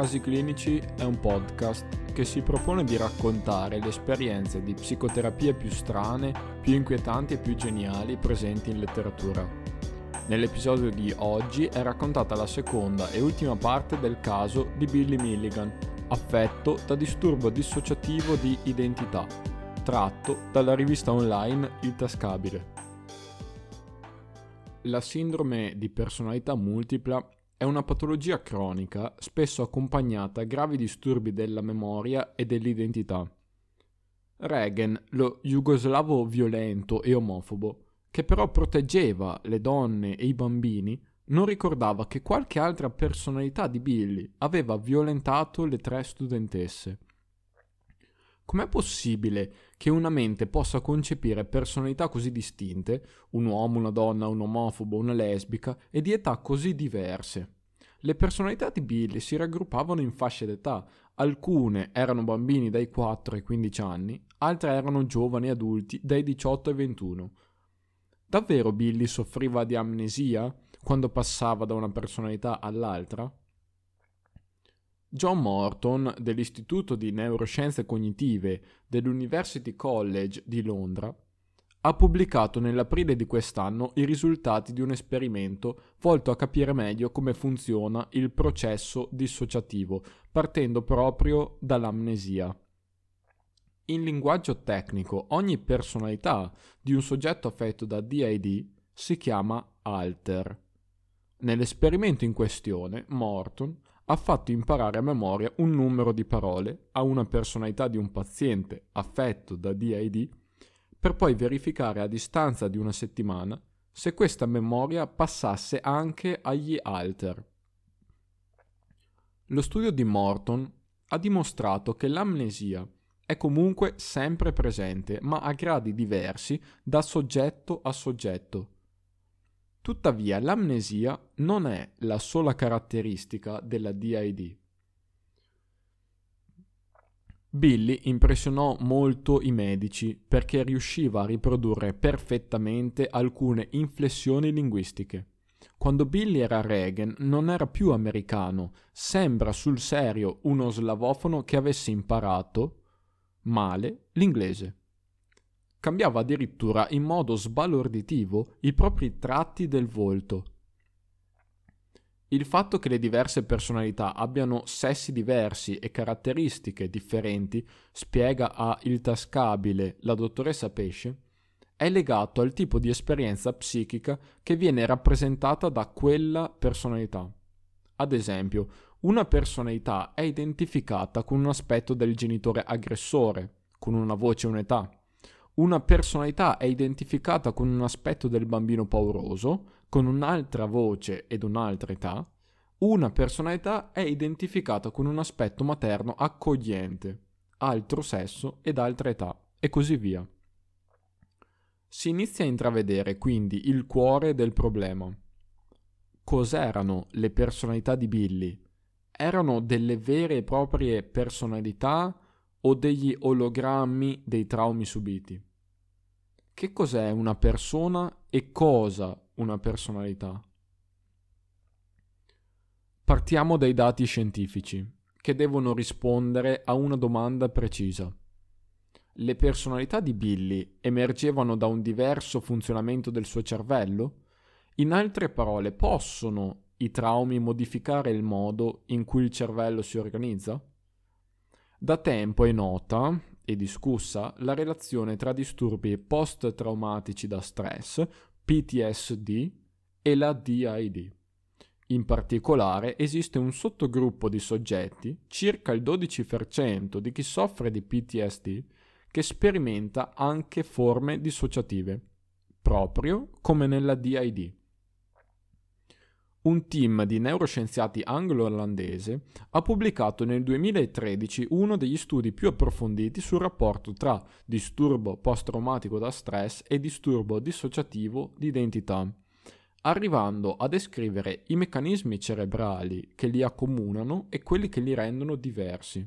Casi Clinici è un podcast che si propone di raccontare le esperienze di psicoterapie più strane, più inquietanti e più geniali presenti in letteratura. Nell'episodio di oggi è raccontata la seconda e ultima parte del caso di Billy Milligan, affetto da disturbo dissociativo di identità, tratto dalla rivista online Il Tascabile. La sindrome di personalità multipla è una patologia cronica spesso accompagnata a gravi disturbi della memoria e dell'identità. Reagan, lo jugoslavo violento e omofobo, che però proteggeva le donne e i bambini, non ricordava che qualche altra personalità di Billy aveva violentato le tre studentesse. Com'è possibile che una mente possa concepire personalità così distinte, un uomo, una donna, un omofobo, una lesbica, e di età così diverse? Le personalità di Billy si raggruppavano in fasce d'età, alcune erano bambini dai 4 ai 15 anni, altre erano giovani adulti dai 18 ai 21. Davvero Billy soffriva di amnesia quando passava da una personalità all'altra? John Morton dell'Istituto di Neuroscienze Cognitive dell'University College di Londra ha pubblicato nell'aprile di quest'anno i risultati di un esperimento volto a capire meglio come funziona il processo dissociativo, partendo proprio dall'amnesia. In linguaggio tecnico, ogni personalità di un soggetto affetto da DID si chiama alter. Nell'esperimento in questione, Morton ha fatto imparare a memoria un numero di parole a una personalità di un paziente affetto da DID per poi verificare a distanza di una settimana se questa memoria passasse anche agli alter. Lo studio di Morton ha dimostrato che l'amnesia è comunque sempre presente, ma a gradi diversi da soggetto a soggetto. Tuttavia l'amnesia non è la sola caratteristica della DID. Billy impressionò molto i medici perché riusciva a riprodurre perfettamente alcune inflessioni linguistiche. Quando Billy era Reagan non era più americano, sembra sul serio uno slavofono che avesse imparato male l'inglese cambiava addirittura in modo sbalorditivo i propri tratti del volto. Il fatto che le diverse personalità abbiano sessi diversi e caratteristiche differenti, spiega a Il Tascabile la dottoressa Pesce, è legato al tipo di esperienza psichica che viene rappresentata da quella personalità. Ad esempio, una personalità è identificata con un aspetto del genitore aggressore, con una voce e un'età una personalità è identificata con un aspetto del bambino pauroso, con un'altra voce ed un'altra età, una personalità è identificata con un aspetto materno accogliente, altro sesso ed altra età, e così via. Si inizia a intravedere quindi il cuore del problema. Cos'erano le personalità di Billy? Erano delle vere e proprie personalità o degli ologrammi dei traumi subiti? Che cos'è una persona e cosa una personalità? Partiamo dai dati scientifici, che devono rispondere a una domanda precisa. Le personalità di Billy emergevano da un diverso funzionamento del suo cervello? In altre parole, possono i traumi modificare il modo in cui il cervello si organizza? Da tempo è nota e discussa la relazione tra disturbi post-traumatici da stress, PTSD, e la DID. In particolare esiste un sottogruppo di soggetti, circa il 12% di chi soffre di PTSD, che sperimenta anche forme dissociative, proprio come nella DID un team di neuroscienziati anglo-olandese ha pubblicato nel 2013 uno degli studi più approfonditi sul rapporto tra disturbo post-traumatico da stress e disturbo dissociativo di identità, arrivando a descrivere i meccanismi cerebrali che li accomunano e quelli che li rendono diversi.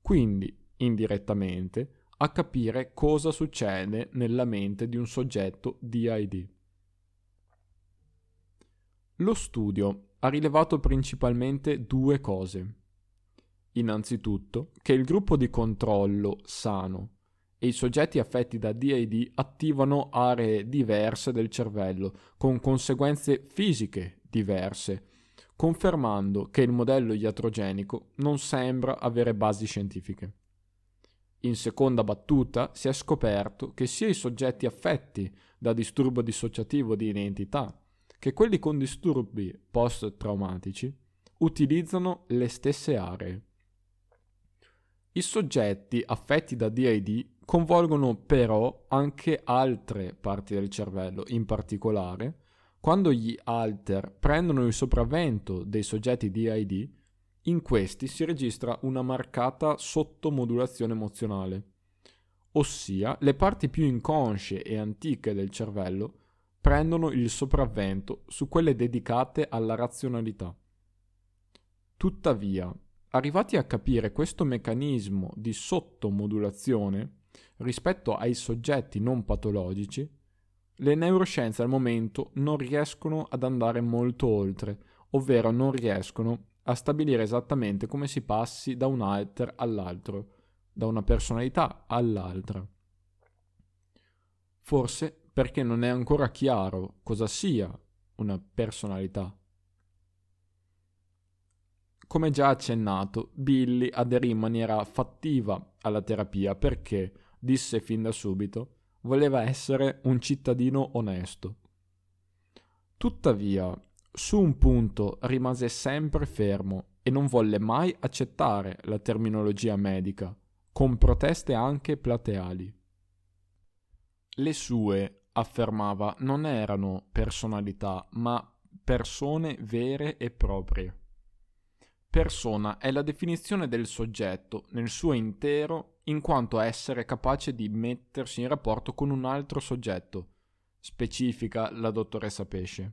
Quindi, indirettamente, a capire cosa succede nella mente di un soggetto DID. Lo studio ha rilevato principalmente due cose. innanzitutto, che il gruppo di controllo sano e i soggetti affetti da DID attivano aree diverse del cervello, con conseguenze fisiche diverse, confermando che il modello iatrogenico non sembra avere basi scientifiche. In seconda battuta si è scoperto che sia i soggetti affetti da disturbo dissociativo di identità che quelli con disturbi post-traumatici utilizzano le stesse aree. I soggetti affetti da DID convolgono però anche altre parti del cervello, in particolare quando gli alter prendono il sopravvento dei soggetti DID, in questi si registra una marcata sottomodulazione emozionale, ossia le parti più inconsce e antiche del cervello prendono il sopravvento su quelle dedicate alla razionalità. Tuttavia, arrivati a capire questo meccanismo di sottomodulazione rispetto ai soggetti non patologici, le neuroscienze al momento non riescono ad andare molto oltre, ovvero non riescono a stabilire esattamente come si passi da un alter all'altro, da una personalità all'altra. Forse perché non è ancora chiaro cosa sia una personalità. Come già accennato, Billy aderì in maniera fattiva alla terapia perché, disse fin da subito, voleva essere un cittadino onesto. Tuttavia, su un punto rimase sempre fermo e non volle mai accettare la terminologia medica, con proteste anche plateali. Le sue, affermava, non erano personalità, ma persone vere e proprie. Persona è la definizione del soggetto nel suo intero in quanto essere capace di mettersi in rapporto con un altro soggetto, specifica la dottoressa Pesce.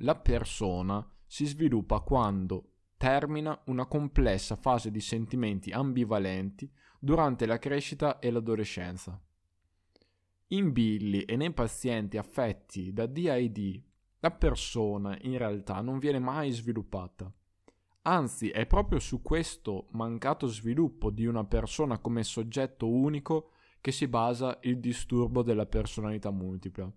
La persona si sviluppa quando termina una complessa fase di sentimenti ambivalenti durante la crescita e l'adolescenza. In Billy e nei pazienti affetti da DID, la persona in realtà non viene mai sviluppata. Anzi, è proprio su questo mancato sviluppo di una persona come soggetto unico che si basa il disturbo della personalità multipla.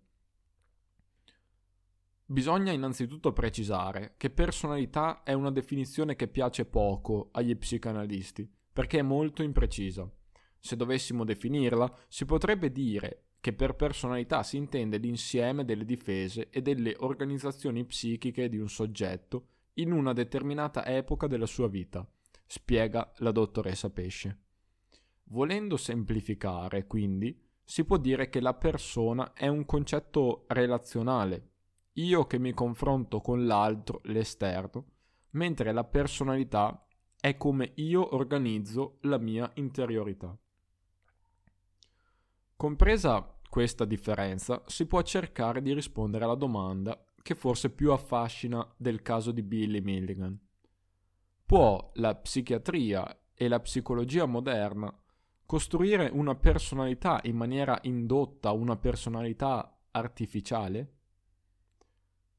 Bisogna innanzitutto precisare che personalità è una definizione che piace poco agli psicanalisti, perché è molto imprecisa. Se dovessimo definirla, si potrebbe dire che per personalità si intende l'insieme delle difese e delle organizzazioni psichiche di un soggetto in una determinata epoca della sua vita, spiega la dottoressa Pesce. Volendo semplificare, quindi, si può dire che la persona è un concetto relazionale, io che mi confronto con l'altro, l'esterno, mentre la personalità è come io organizzo la mia interiorità. Compresa questa differenza, si può cercare di rispondere alla domanda che forse più affascina del caso di Billy Milligan. Può la psichiatria e la psicologia moderna costruire una personalità in maniera indotta, una personalità artificiale?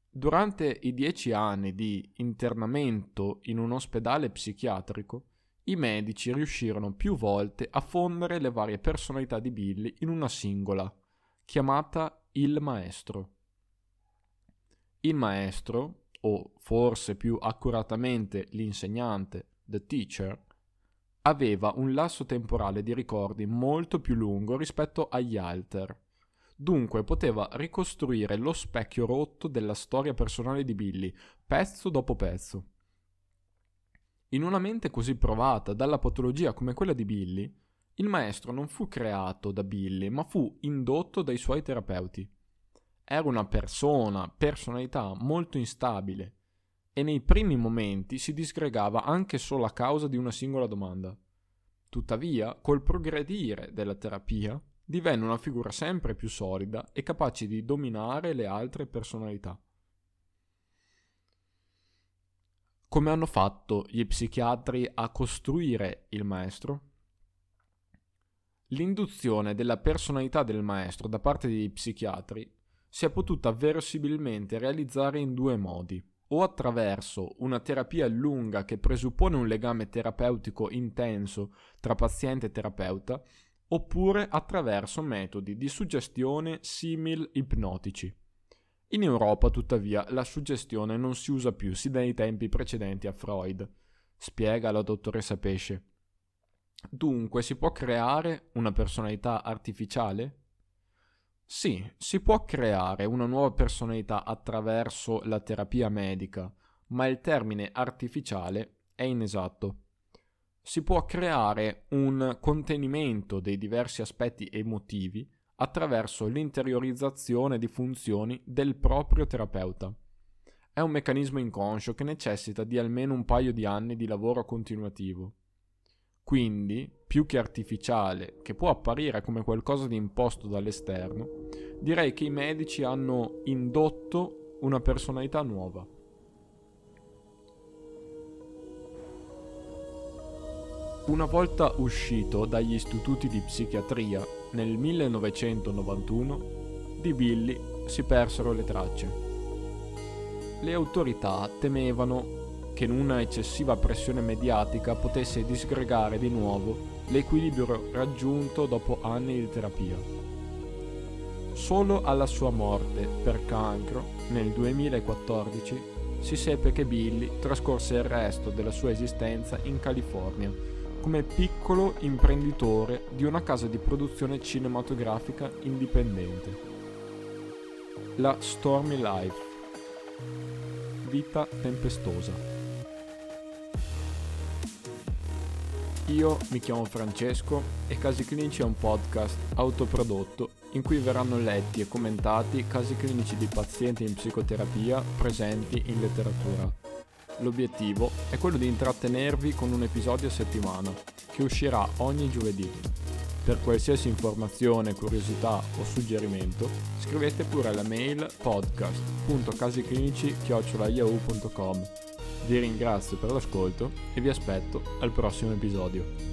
Durante i dieci anni di internamento in un ospedale psichiatrico, i medici riuscirono più volte a fondere le varie personalità di Billy in una singola, chiamata il maestro. Il maestro, o forse più accuratamente l'insegnante, the teacher, aveva un lasso temporale di ricordi molto più lungo rispetto agli alter. Dunque poteva ricostruire lo specchio rotto della storia personale di Billy, pezzo dopo pezzo. In una mente così provata dalla patologia come quella di Billy, il maestro non fu creato da Billy, ma fu indotto dai suoi terapeuti. Era una persona, personalità molto instabile e nei primi momenti si disgregava anche solo a causa di una singola domanda. Tuttavia, col progredire della terapia, divenne una figura sempre più solida e capace di dominare le altre personalità. Come hanno fatto gli psichiatri a costruire il maestro? L'induzione della personalità del maestro da parte dei psichiatri si è potuta verosimilmente realizzare in due modi, o attraverso una terapia lunga che presuppone un legame terapeutico intenso tra paziente e terapeuta, oppure attraverso metodi di suggestione simil ipnotici. In Europa, tuttavia, la suggestione non si usa più sì dai tempi precedenti a Freud, spiega la dottoressa Pesce. Dunque si può creare una personalità artificiale? Sì, si può creare una nuova personalità attraverso la terapia medica, ma il termine artificiale è inesatto. Si può creare un contenimento dei diversi aspetti emotivi attraverso l'interiorizzazione di funzioni del proprio terapeuta. È un meccanismo inconscio che necessita di almeno un paio di anni di lavoro continuativo. Quindi, più che artificiale, che può apparire come qualcosa di imposto dall'esterno, direi che i medici hanno indotto una personalità nuova. Una volta uscito dagli istituti di psichiatria nel 1991, di Billy si persero le tracce. Le autorità temevano che una eccessiva pressione mediatica potesse disgregare di nuovo l'equilibrio raggiunto dopo anni di terapia. Solo alla sua morte per cancro nel 2014 si seppe che Billy trascorse il resto della sua esistenza in California come piccolo imprenditore di una casa di produzione cinematografica indipendente. La Stormy Life. Vita tempestosa. Io mi chiamo Francesco e Casi Clinici è un podcast autoprodotto in cui verranno letti e commentati casi clinici di pazienti in psicoterapia presenti in letteratura. L'obiettivo è quello di intrattenervi con un episodio a settimana, che uscirà ogni giovedì. Per qualsiasi informazione, curiosità o suggerimento, scrivete pure alla mail podcast.casiclinici.yahoo.com vi ringrazio per l'ascolto e vi aspetto al prossimo episodio.